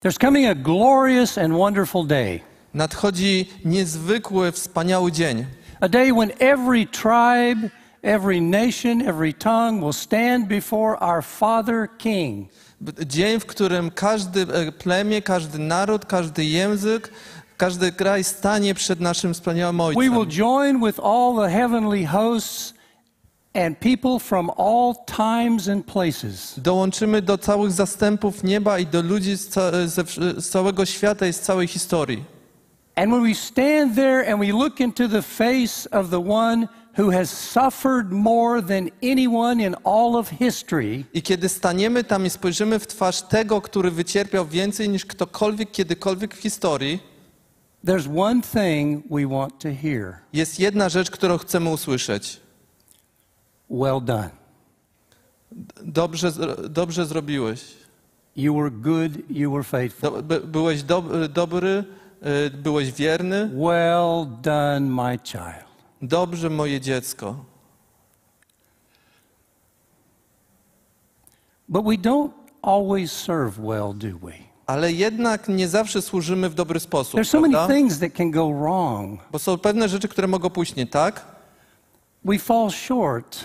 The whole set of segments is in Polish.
There's coming a glorious and wonderful day, Nadchodzi niezwykły, wspaniały dzień. a day when every tribe, every nation, every tongue will stand before our Father King. Dzień, w którym każdy e, plemię, każdy naród, każdy język, każdy kraj stanie przed naszym wspaniałym We will Ojcem. join with all the heavenly hosts and people from all times and places. Dołączymy do całych zastępów nieba i do ludzi z, ca- wsz- z całego świata i z całej historii. And when we stand there and we look into the face of the one who has suffered more than anyone in all of history, I kiedy staniemy tam i spojrzymy w twarz tego, który wycierpiał więcej niż ktokolwiek kiedykolwiek w historii, there's one thing we want to hear jest jedna rzecz, którą chcemy usłyszeć. Well done. Dobrze, dobrze zrobiłeś. You were good, you were faithful. Do, by, byłeś dob, dobry, y, byłeś wierny. Well done, my child. Dobrze, moje dziecko. But we don't always serve well, do we? Ale jednak nie zawsze służymy w dobry sposób, There's so many prawda? things that can go wrong. Bo są pewne rzeczy, które mogą pójść nie tak. We fall short.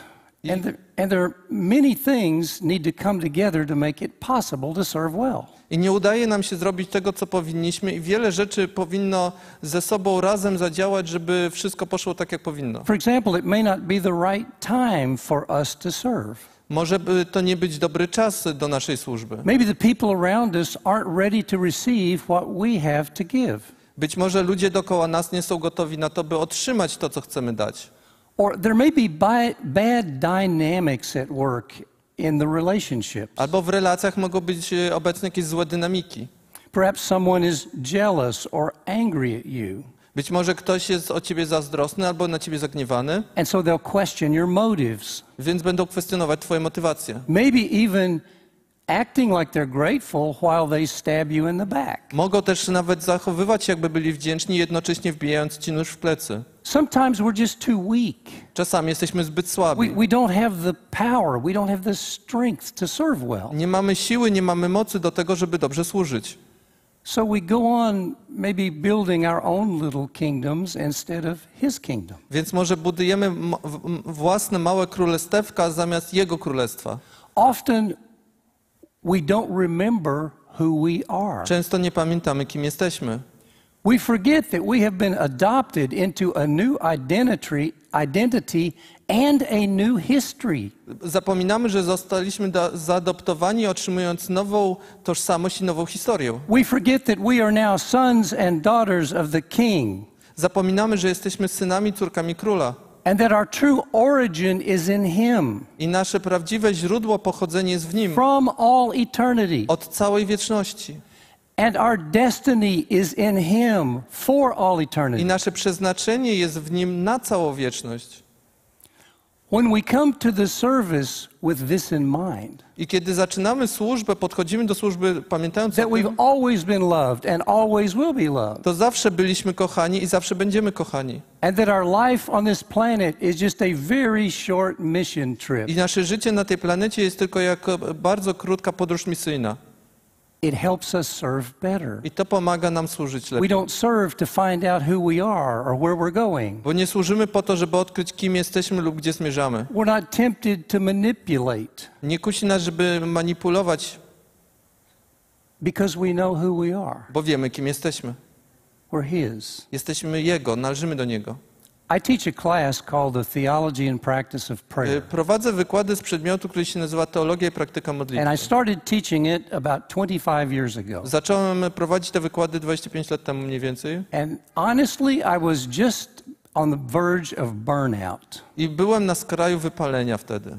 And there, and there are many things need to come together to make it possible to serve well. I nie udaje nam się zrobić tego, co powinniśmy, i wiele rzeczy powinno ze sobą razem zadziałać, żeby wszystko poszło tak, jak powinno. For example, it may not be the right time for us to serve. Może by to nie być dobry czas do naszej służby. Maybe the people around us aren't ready to receive what we have to give. Być może ludzie dookoła nas nie są gotowi na to, by otrzymać to, co chcemy dać. Or there may be bad dynamics at work in the relationships. Albo w relacjach mogą być e, obecne jakieś złe dynamiki. Perhaps someone is jealous or angry at you. Być może ktoś jest o ciebie zazdrosny albo na ciebie zagniewany, And so they'll question your motives. więc będą kwestionować twoje motywacje. Maybe even acting like they're grateful while they stab you in the back. Mogą też nawet zachowywać się, jakby byli wdzięczni, jednocześnie wbijając ci nóż w plecy. Sometimes we're just too weak. Czasami jesteśmy zbyt We, słabi. we don't have the power, we don't have the strength to serve well. Nie mamy siły, nie mamy mocy do tego, żeby dobrze służyć. So we go on maybe building our own little kingdoms instead of his kingdom. Więc może budujemy własne małe królestewka zamiast jego królestwa. Often we don't remember who we are. Często nie pamiętamy, kim jesteśmy. We forget that we have been adopted into a new identity, identity and a new history. Zapominamy, że zostaliśmy da- zaadoptowani, otrzymując nową tożsamość i nową historię. We forget that we are now sons and daughters of the King Zapominamy, że jesteśmy synami, córkami króla. And that our true origin is in Him I nasze prawdziwe źródło, pochodzenie jest w nim. from all eternity. Od całej wieczności. And our destiny is in Him for all I eternity. nasze przeznaczenie jest w nim na całą wieczność. I kiedy zaczynamy służbę, podchodzimy do służby pamiętając o that we've always been loved and always will be loved, to zawsze byliśmy kochani i zawsze będziemy kochani. and that our life on this planet is just a very short mission trip. I nasze życie na tej planecie jest tylko jako bardzo krótka podróż misyjna. It helps us serve better. I to pomaga nam służyć We lepiej. don't serve to find out who we are or where we're going. Bo nie służymy po to, żeby odkryć, kim jesteśmy lub gdzie zmierzamy. We're not tempted to manipulate Nie kusi nas, żeby manipulować, because we know who we are. bo wiemy, kim jesteśmy. We're His. Jesteśmy Jego, należymy do Niego. I teach a class called the Theology and Practice of Prayer. Prowadzę wykłady z przedmiotu, który się nazywa Teologia i Praktyka And I Modlitwy. started teaching it about 25 years ago. Zacząłem prowadzić te wykłady 25 lat temu mniej więcej And honestly, I was just on the verge of burnout. i byłem na skraju wypalenia wtedy.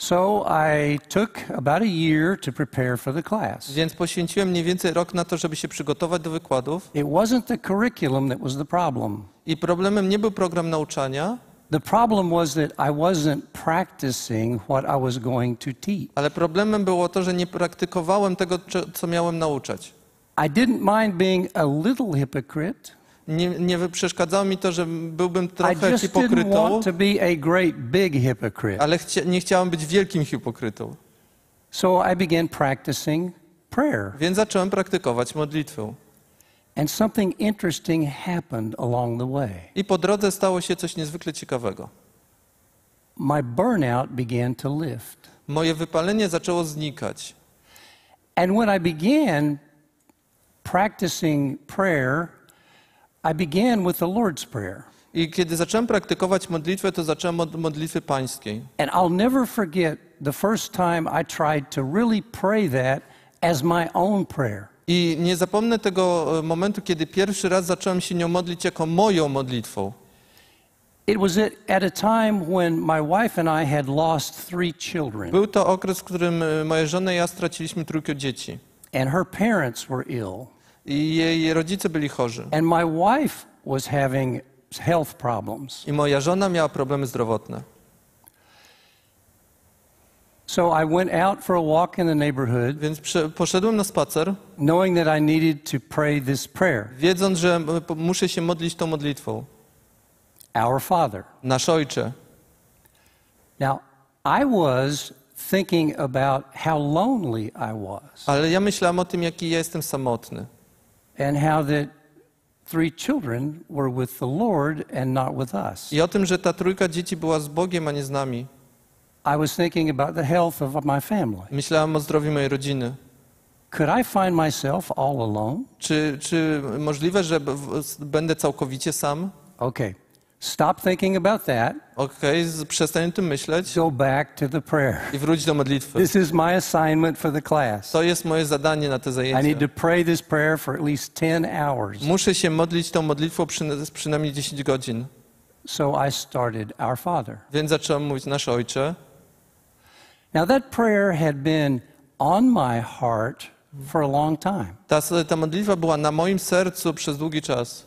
So I took about a year to prepare for the class. Więc poświęciłem mniej więcej rok na to, żeby się przygotować do wykładów. It wasn't the curriculum that was the problem. I problemem nie był program nauczania, The problem was that I wasn't practicing what I was going to teach. ale problemem było to, że nie praktykowałem tego, co miałem nauczać. I didn't mind being a little hypocrite. Nie, nie przeszkadzało mi to, że byłbym trochę hipokrytą, ale chcia, nie chciałem być wielkim hipokrytą. So I began practicing prayer. Więc zacząłem praktykować modlitwę. And something interesting happened along the way. I po drodze stało się coś niezwykle ciekawego. My burnout began to lift. Moje wypalenie zaczęło znikać. And when I began practicing prayer, I began with the Lord's Prayer. I kiedy zacząłem praktykować modlitwę, to zacząłem od modlitwy pańskiej. And I'll never forget the first time I tried to really pray that as my own prayer. I nie zapomnę tego e, momentu, kiedy pierwszy raz zacząłem się nią modlić jako moją modlitwą. It was at, at a time when my wife and I had lost three children, Był to okres, w którym e, moja żona i ja straciliśmy trójkę dzieci. and her parents were ill, I jej rodzice byli chorzy. and my wife was having health problems. I moja żona miała problemy zdrowotne. So I went out for a walk in the neighborhood, Więc poszedłem na spacer, knowing that I needed to pray this prayer wiedząc, że muszę się modlić tą modlitwą. Our Father. Nasz Ojcze. Now, I was thinking about how lonely I was Ale ja myślałem o tym, jaki ja jestem samotny. And how that three children were with the Lord and not with us. I o tym, że ta trójka dzieci była z Bogiem, a nie z nami. I was thinking about the health of my family. Myślałem o zdrowiu mojej rodziny. Could I find myself all alone? Czy, czy możliwe, że będę całkowicie sam? Okay. Stop thinking about that. Okej, z- przestań o tym myśleć Go back to the prayer. i wróć do modlitwy. This is my assignment for the class. To jest moje zadanie na te I need zajęcia. to pray this prayer for at least 10 hours. Muszę się modlić tą modlitwą przy, przynajmniej 10 godzin. So I started Our Father. Więc zacząłem mówić Nasz Ojcze. Now, that prayer had been on my heart for a long time, Ta, ta modlitwa była na moim sercu przez długi czas.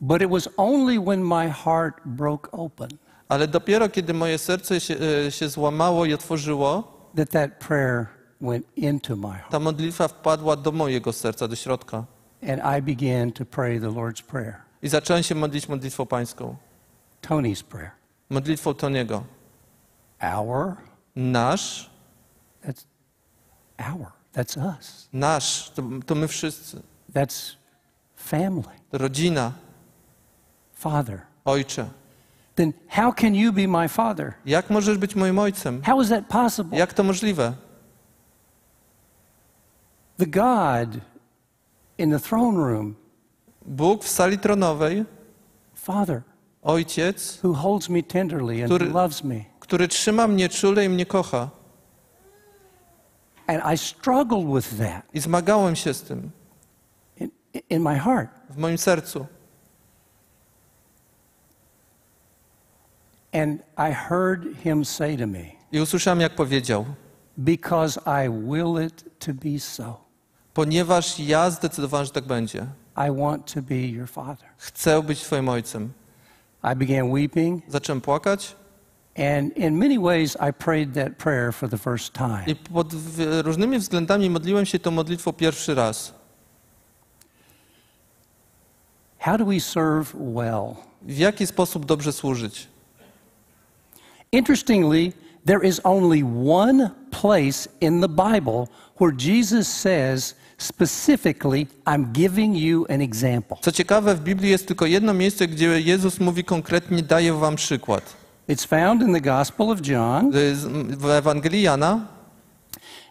But it was only when my heart broke open Ale dopiero kiedy moje serce się, e, się złamało i otworzyło, that that prayer went into my heart. ta modlitwa wpadła do mojego serca, do środka. And I began to pray the Lord's Prayer, I zacząłem się modlić modlitwą pańską. Tony's prayer. Modlitwą. Our, Nasz, that's our, that's us. nasz, to, to my wszyscy. That's family, Rodzina, Father. Ojcze. Then how can you be my Father? Jak możesz być moim ojcem? How is that possible? Jak to możliwe? The God in the throne room, Bóg w sali tronowej, Father, ojciec, who holds me tenderly and Który- loves me. który trzyma mnie czule i mnie kocha. And I struggled with that I zmagałem się z tym in, in my heart. w moim sercu. And I heard him say to me, I usłyszałem, jak powiedział: Because I will it to be so. Ponieważ ja zdecydowałem, że tak będzie. I want to be your father. Chcę być Twoim ojcem. I began weeping, Zacząłem płakać and in many ways, I prayed that prayer for the first time. i pod różnymi względami modliłem się tą modlitwą pierwszy raz. How do we serve well? W jaki sposób dobrze służyć? Interestingly, there is only one place in the Bible where Jesus says specifically, I'm giving you an example. Co ciekawe, w Biblii jest tylko jedno miejsce, gdzie Jezus mówi konkretnie, daję wam przykład. It's found in the Gospel of John, W Ewangelii Jana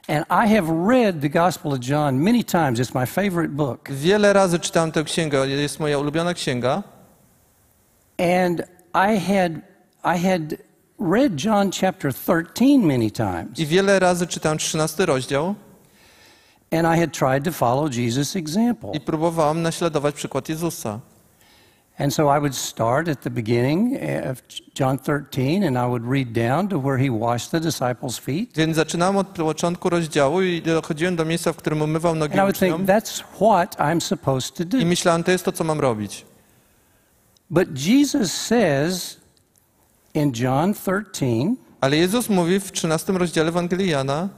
and I have read the Gospel of John many times. It's my favorite book. wiele razy czytałem tę księgę, jest moja ulubiona księga. And I had, I had read John chapter 13 many times, I wiele razy czytałem 13 rozdział and I had tried to follow Jesus' example. i próbowałem naśladować przykład Jezusa. And so I would start at the beginning of John 13, and I would read down to where he washed the disciples' feet. Więc zaczynałem od początku rozdziału i dochodziłem do miejsca, w którym umywał nogi And I would think, uczniom that's what I'm supposed to i do. myślałem, to jest to, co mam robić. But Jesus says in John 13, Ale Jezus mówi w 13 rozdziale Ewangelii Jana,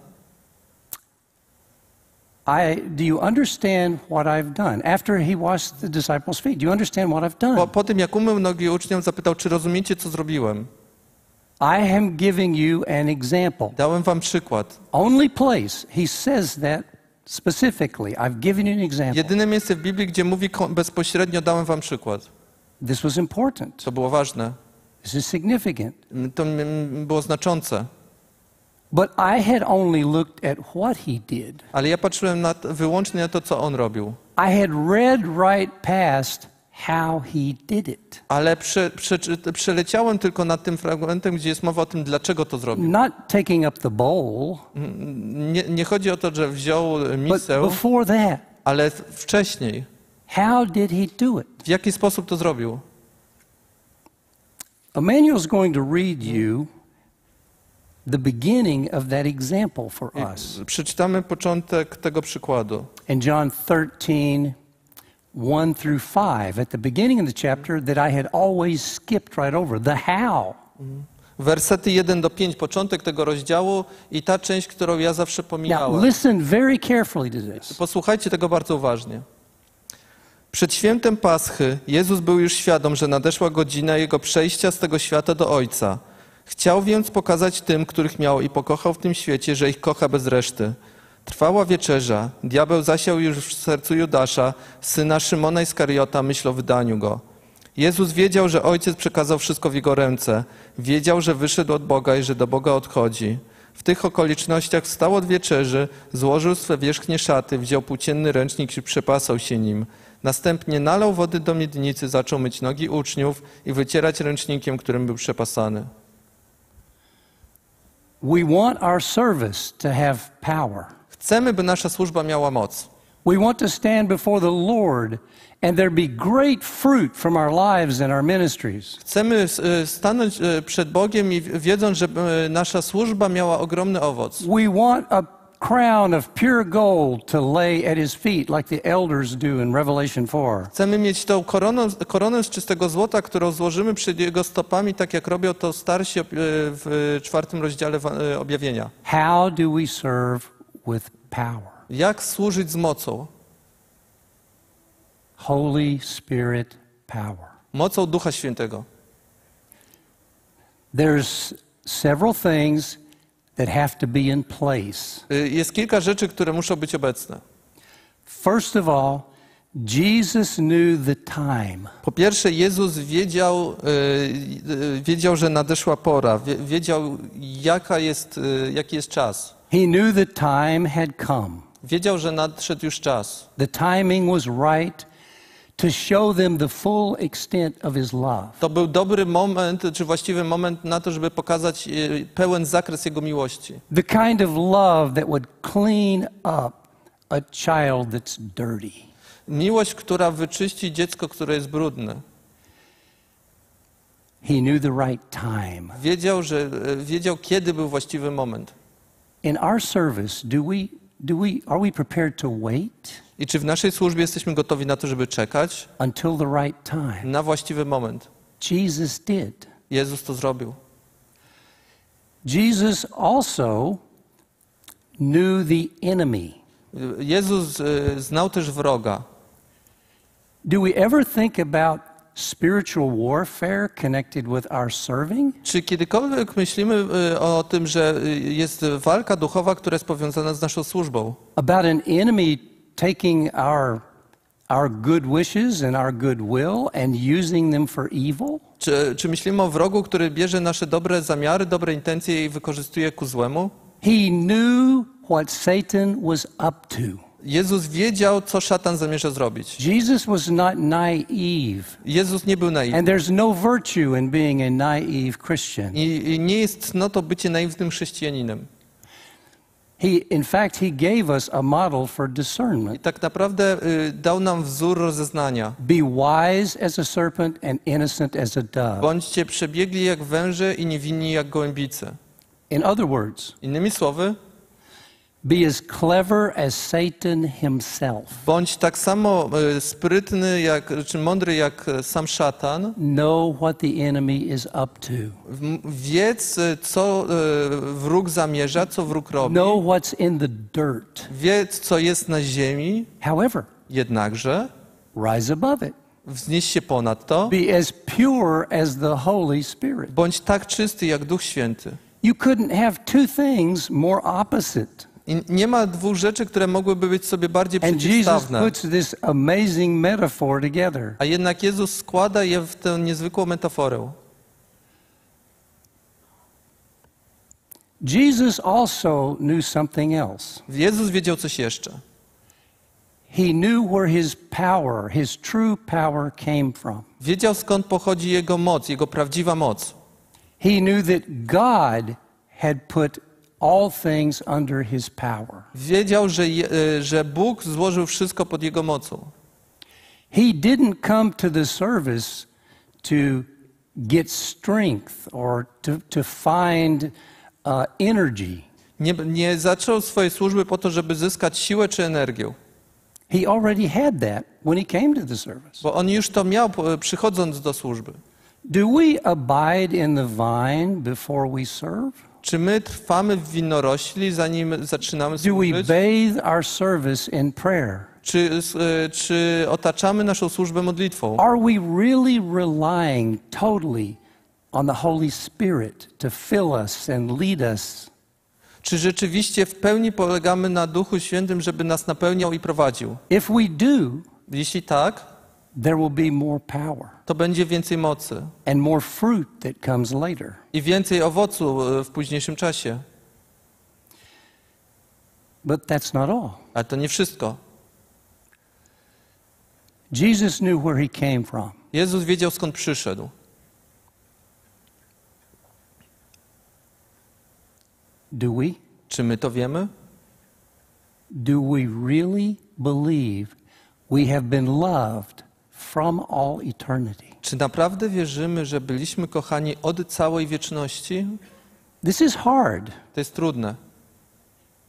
I, do you understand what I've done? After he washed the disciples' feet, do you understand what I've po, done? po tym jak umył nogi uczniom, zapytał, czy rozumiecie, co zrobiłem? I am giving you an example. Dałem wam przykład. Only place he says that specifically. I've given you an example. Jedyne miejsce w Biblii, gdzie mówi ko- bezpośrednio, dałem wam przykład. This was important. To było ważne. This is significant. To mm, było znaczące. But I had only looked at what he did. Ale ja patrzyłem na to, wyłącznie na to, co on robił. I had read right past how he did it. Ale prze, przeczy- przeleciałem tylko nad tym fragmentem, gdzie jest mowa o tym, dlaczego to zrobił. Not taking up the bowl, Nie, nie chodzi o to, że wziął but misę, before that, ale wcześniej. how did he do it? W jaki sposób to zrobił? Emmanuel's going to read you the beginning of that example for us. Przeczytamy początek tego przykładu. In John 13, 1 through 5, at the beginning of the chapter, that I had always skipped right over the how. Mm-hmm. Wersety 1 do 5, początek tego rozdziału i ta część, którą ja zawsze pomijałem. Now, listen very carefully to this. Posłuchajcie tego bardzo uważnie. Przed świętem Paschy Jezus był już świadom, że nadeszła godzina Jego przejścia z tego świata do Ojca. Chciał więc pokazać tym, których miał i pokochał w tym świecie, że ich kocha bez reszty. Trwała wieczerza. Diabeł zasiał już w sercu Judasza, syna Szymona Iskariota, myśl o wydaniu go. Jezus wiedział, że Ojciec przekazał wszystko w Jego ręce. Wiedział, że wyszedł od Boga i że do Boga odchodzi. W tych okolicznościach wstał od wieczerzy, złożył swe wierzchnie szaty, wziął płócienny ręcznik i przepasał się nim. Następnie nalał wody do miednicy, zaczął myć nogi uczniów i wycierać ręcznikiem, którym był przepasany. We want our service to have power. Chcemy, by nasza służba miała moc. We want to stand before the Lord and there be great fruit from our lives and our ministries. Chcemy e, stanąć e, przed Bogiem i wiedząc, że e, nasza służba miała ogromny owoc. We want a crown of pure gold to lay at his feet, like the elders do in Revelation 4. Chcemy mieć tą koronę, koronę z czystego złota, którą złożymy przed Jego stopami, tak jak robią to starsi e, w czwartym rozdziale e, objawienia. How do we serve with power? Jak służyć z mocą? Holy Spirit power. Mocą Ducha Świętego. There's several things that have to be in place. Y, Jest kilka rzeczy, które muszą być obecne. First of all, Jesus knew the time. Po pierwsze, Jezus wiedział, y, y, wiedział że nadeszła pora, wie- wiedział, jaka jest, jaki jest czas. He knew the time had come. Wiedział, że nadszedł już czas. The timing was right to show them the full extent of his love. To był dobry moment, czy właściwy moment na to, żeby pokazać y, pełen zakres Jego miłości. The kind of love that would clean up a child that's dirty. Miłość, która wyczyści dziecko, które jest brudne. He knew the right time. Wiedział, że, y, wiedział kiedy był właściwy moment. In our service, do we, do we, are we prepared to wait I czy w naszej służbie jesteśmy gotowi na to, żeby czekać until the right time? na właściwy moment? Jesus did. Jezus to zrobił. Jesus also knew the enemy. Jezus y, znał też wroga. Do we ever think about spiritual warfare connected with our serving? Czy kiedykolwiek myślimy y, o tym, że jest walka duchowa, która jest powiązana z naszą służbą? About an enemy taking our, our good wishes and our good will and using them for evil? Czy, czy myślimy o wrogu, który bierze nasze dobre zamiary, dobre intencje i wykorzystuje ku złemu? He knew what Satan was up to. Jezus wiedział, co szatan zamierza zrobić. Jesus was not naive, Jezus nie był naiwny. and there's no virtue in being a naive Christian. I, I nie jest cnotą bycie naiwnym chrześcijaninem. He, in fact, he gave us a model for I discernment. tak naprawdę y, dał nam wzór rozeznania. Be wise as a serpent and innocent as a dove. Bądźcie przebiegli jak węże i niewinni jak gołębice. In other words, Innymi słowy, be as clever as Satan himself. bądź tak samo y, sprytny, jak, czy mądry jak y, sam szatan. Know what the enemy is up to. Wiedz, y, co wróg zamierza, co wróg robi. Know what's in the dirt. Wiedz, co jest na ziemi, However, jednakże rise above it. wznieś się ponad to. Be as pure as the Holy Spirit. Bądź tak czysty jak Duch Święty. You couldn't have two things more opposite I nie ma dwóch rzeczy, które mogłyby być sobie bardziej And Jesus przeciwstawne. puts this amazing metaphor together. A jednak Jezus składa je w tę niezwykłą metaforę. Jesus also knew something else. Jezus wiedział coś jeszcze. He knew where his power, his true power came from. Wiedział skąd pochodzi jego moc, jego prawdziwa moc. He knew that God had put all things under his power. Wiedział, że, e, że Bóg złożył wszystko pod jego mocą. He didn't come to the service to get strength or to, to find uh, energy. Nie, nie zaczął swojej służby po to, żeby zyskać siłę czy energię, He already had that when he came to the service. bo on już to miał e, przychodząc do służby. Do we abide in the vine before we serve? Czy my trwamy w winorośli, zanim zaczynamy Do we służyć? bathe our service in prayer? Czy, e, czy otaczamy naszą służbę modlitwą? Are we really relying totally on the Holy Spirit to fill us and lead us? Czy rzeczywiście w pełni polegamy na Duchu Świętym, żeby nas napełniał i prowadził? If we do, Jeśli tak, there will be more power to będzie więcej mocy and more fruit that comes later. i więcej owocu e, w późniejszym czasie. But that's not all. Ale to nie wszystko. Jesus knew where he came from. Jezus wiedział skąd przyszedł. Do we? Czy my to wiemy? Do we really believe we have been loved from all eternity? Czy naprawdę wierzymy, że byliśmy kochani od całej wieczności? This is hard. To jest trudne.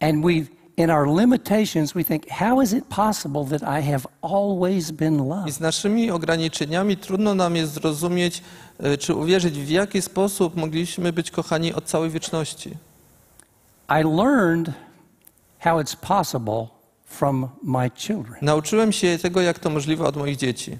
And we, in our limitations, we think, how is it possible that I have always been I loved? z naszymi ograniczeniami trudno nam jest zrozumieć, e, czy uwierzyć, w jaki sposób mogliśmy być kochani od całej wieczności. I learned how it's possible from my children. Nauczyłem się tego, jak to możliwe od moich dzieci.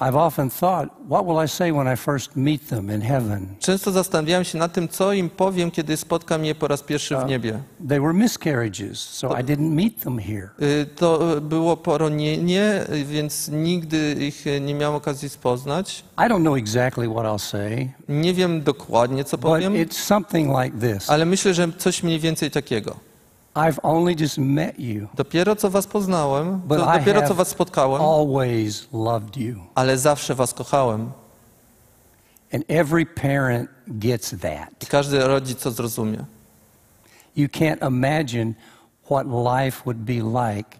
I've often thought, what will I say when I first meet them in heaven? Często zastanawiałem się nad tym, co im powiem, kiedy spotkam je po raz pierwszy w niebie. They were miscarriages, so I didn't meet them here. Y, To y, było poronienie, y, więc nigdy ich nie miałem okazji poznać. I don't know exactly what I'll say, Nie wiem dokładnie, co but powiem, it's something like this ale myślę, że coś mniej więcej takiego. I've only just met you, Dopiero co was poznałem, but to I dopiero co was spotkałem, always loved you. ale zawsze was kochałem. And every parent gets that. I każdy rodzic to zrozumie. You can't imagine what life would be like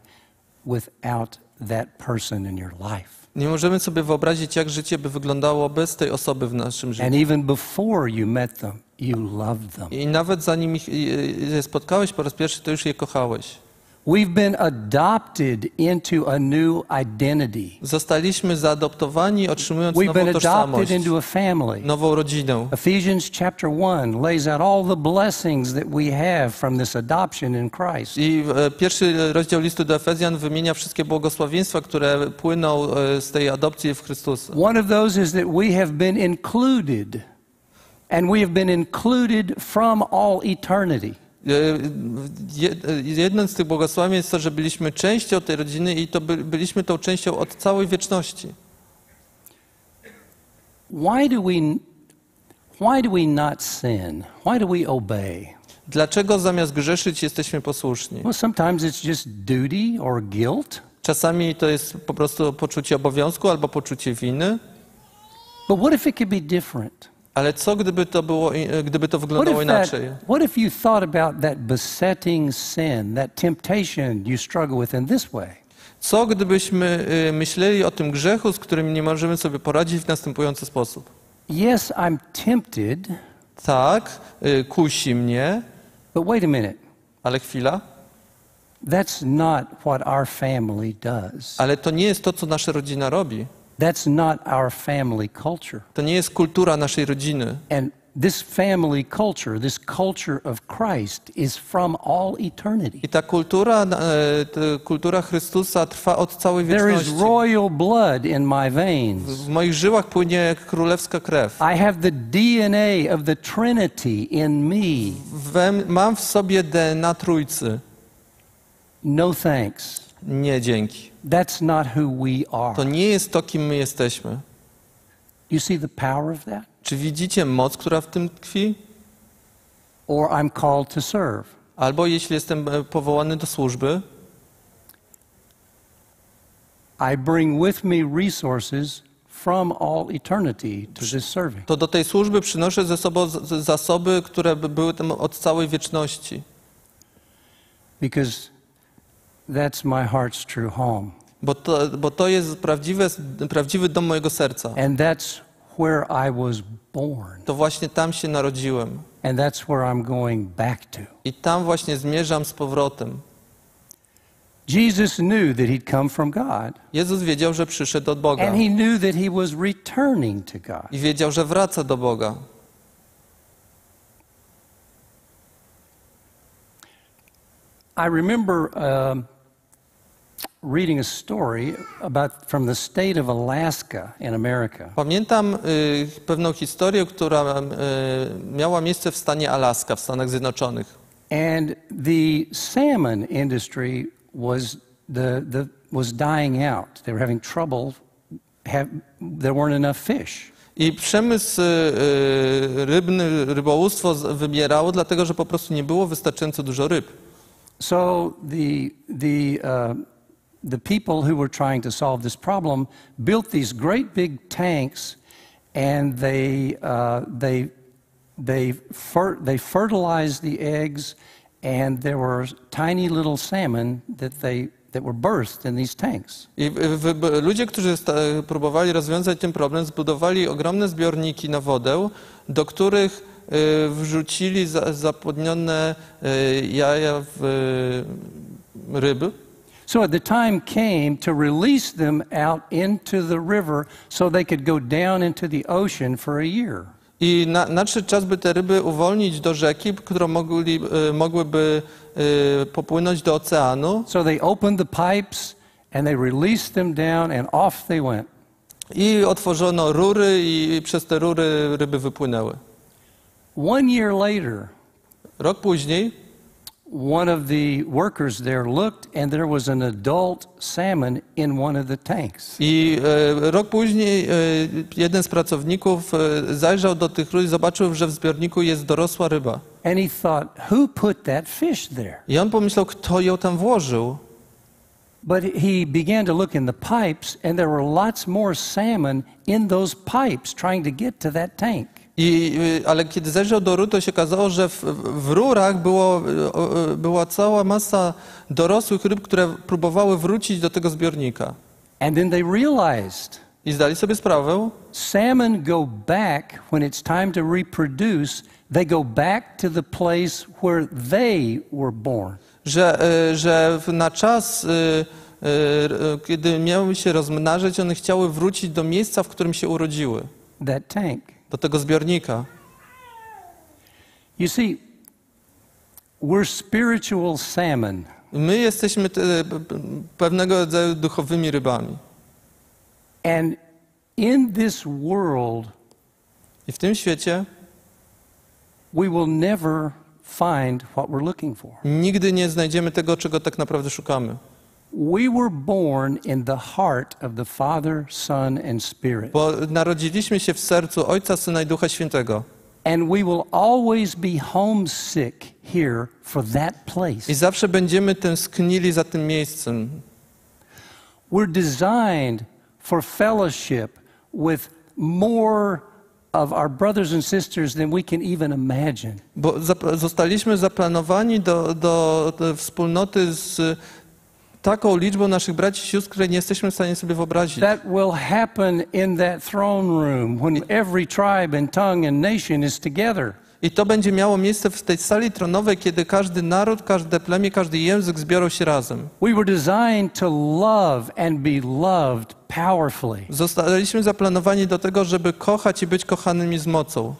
without that person in your life. Nie możemy sobie wyobrazić, jak życie by wyglądało bez tej osoby w naszym życiu. And even before you met them, you loved them. I nawet zanim ich y, spotkałeś po raz pierwszy, to już je kochałeś. We've been adopted into a new identity. Zostaliśmy zaadoptowani, otrzymując We've nową been adopted tożsamość, into a family. nową rodzinę. Ephesians chapter 1 lays out all the blessings that we have from this adoption in Christ. I e, pierwszy rozdział listu do Efezjan wymienia wszystkie błogosławieństwa, które płyną e, z tej adopcji w Chrystusa. One of those is that we have been included, and we have been included from all eternity. E, je- Jednym z tych błogosławieństw jest to, że byliśmy częścią tej rodziny i to by, byliśmy tą częścią od całej wieczności. Why do we why do we not sin? Why do we obey? Dlaczego zamiast grzeszyć jesteśmy posłuszni? Well, sometimes it's just duty or guilt. Czasami to jest po prostu poczucie obowiązku albo poczucie winy, But what if it could be different? Ale co gdyby to było, i- gdyby to What wyglądało if, that, inaczej? what if you thought about that besetting sin, that temptation you struggle with in this way? Co gdybyśmy y, myśleli o tym grzechu, z którym nie możemy sobie poradzić w następujący sposób? Yes, I'm tempted, Tak, y, kusi mnie, but wait a minute. ale chwila, That's not what our family does. ale to nie jest to, co nasza rodzina robi. That's not our family culture. To nie jest kultura naszej rodziny. And this family culture, this culture of Christ, is from all eternity. I ta kultura, e, ta kultura Chrystusa trwa od całej There is wieczności. royal blood in my veins. W moich żyłach płynie królewska krew. I have the DNA of the Trinity in me. Mam w sobie DNA Trójcy. No thanks. Nie dzięki. That's not who we To are. nie jest to, kim my jesteśmy. You see the power of that? Czy widzicie moc, która w tym tkwi? Or I'm called to serve. Albo jeśli jestem e, powołany do służby, I bring with me resources from all eternity to this serving. to do tej służby przynoszę ze sobą zasoby, które by były tam od całej wieczności. Because that's my heart's true home. Bo to, bo to jest prawdziwe, prawdziwy dom mojego serca. And that's where I was born. To właśnie tam się narodziłem. And that's where I'm going back to. I tam właśnie zmierzam z powrotem. Jesus knew that he'd come from God. Jezus wiedział, że przyszedł od Boga. And he knew that he was returning to God. I wiedział, że wraca do Boga. I remember um, reading a story about from the state of Alaska in America. Pamiętam y, pewną historię, która y, miała miejsce w stanie Alaska, w Stanach Zjednoczonych. And the salmon industry was the, the was dying out. They were having trouble. Have, there weren't enough fish. I przemysł y, y, rybny, rybołówstwo wybierało, dlatego że po prostu nie było wystarczająco dużo ryb. So the the uh, the people who were trying to solve this problem built these great big tanks, and they uh, they they fer- they fertilized the eggs, and there were tiny little salmon that they that were birthed in these tanks. Ludzie, którzy próbowali rozwiązać ten problem, zbudowali ogromne zbiorniki na wodę, do których wrzucili za- zapłodnione y, jaja w y, ryby. So the time came to release them out into the river so they could go down into the ocean for a year. I na, nadszedł czas, by te ryby uwolnić do rzeki, które mogli, y, mogłyby y, popłynąć do oceanu. So they opened the pipes and they released them down and off they went. I otworzono rury i przez te rury ryby wypłynęły. One year later, Rok później one of the workers there looked and there was an adult salmon in one of the tanks. i e, rok później e, jeden z pracowników e, zajrzał do tych rur i zobaczył, że w zbiorniku jest dorosła ryba. And he thought, who put that fish there? I on pomyślał, kto ją tam włożył. But he began to look in the pipes and there were lots more salmon in those pipes trying to get to that tank. I, y, ale kiedy zajrzał do rur, to się okazało, że w, w rurach było, y, y, była cała masa dorosłych ryb, które próbowały wrócić do tego zbiornika. And then they realized I zdali sobie sprawę, salmon go back when it's time to reproduce, they go back to the place where they were born. że, że na czas, kiedy miały się rozmnażać, one chciały wrócić do miejsca, w którym się urodziły, That tank. Do tego zbiornika. You see, we're spiritual salmon. My jesteśmy pewnego rodzaju duchowymi rybami. And in this world, I w tym świecie we will never find what we're looking for. nigdy nie znajdziemy tego, czego tak naprawdę szukamy. We were born in the heart of the Father, Son, and Spirit. Bo narodziliśmy się w sercu Ojca, Syna i Ducha Świętego. And we will always be homesick here for that place. I zawsze będziemy tęsknili za tym miejscem. We're designed for fellowship with more of our brothers and sisters than we can even imagine. Bo zostaliśmy zaplanowani do, do, do wspólnoty z taką liczbą naszych braci i sióstr, której nie jesteśmy w stanie sobie wyobrazić. That will happen in that throne room when every tribe and tongue and nation is together. I to będzie miało miejsce w tej sali tronowej, kiedy każdy naród, każde plemię, każdy język zbiorą się razem. We were designed to love and be loved powerfully. Zostaliśmy zaplanowani do tego, żeby kochać i być kochanymi z mocą.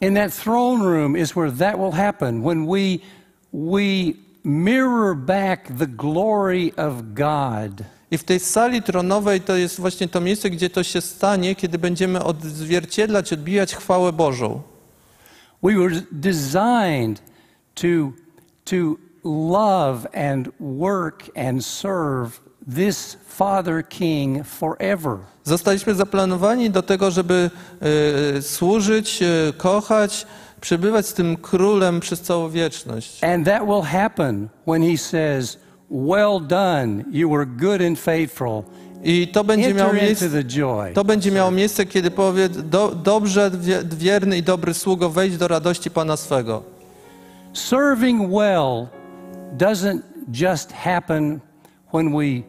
In that throne room is where that will happen when we, we mirror back the glory of God. I w tej sali tronowej to jest właśnie to miejsce, gdzie to się stanie, kiedy będziemy odzwierciedlać, odbijać chwałę Bożą. We were designed to, to love and work and serve this Father King forever. Zostaliśmy zaplanowani do tego, żeby e, służyć, e, kochać, przebywać z tym królem przez całą wieczność. And that will happen when he says, Well done, you were good and faithful. I to będzie miało miejsce, to będzie miało miejsce kiedy powie, do, dobrze, wie- wierny i dobry sługo, wejdź do radości Pana swego. Serving well doesn't just happen when we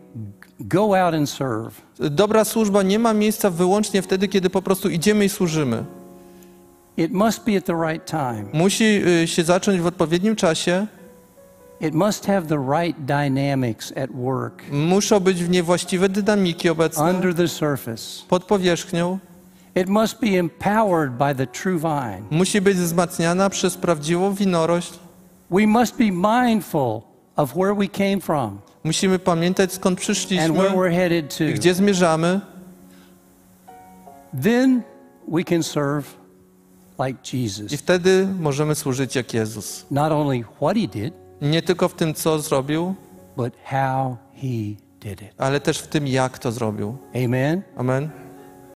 go out and serve. Dobra służba nie ma miejsca wyłącznie wtedy, kiedy po prostu idziemy i służymy. It must be at the right time. Musi y, się zacząć w odpowiednim czasie, It must have the right dynamics at work, muszą być w niej właściwe dynamiki obecne under the surface. pod powierzchnią, It must be empowered by the true vine. musi być wzmacniana przez prawdziwą winorość. We must be mindful of where we came from Musimy pamiętać skąd and where przyszliśmy we're headed i to. gdzie zmierzamy. Then we can serve I Jesus. wtedy możemy służyć jak Jezus. Not only what he did, Nie tylko w tym, co zrobił, but how he did it. ale też w tym, jak to zrobił. Amen. Amen.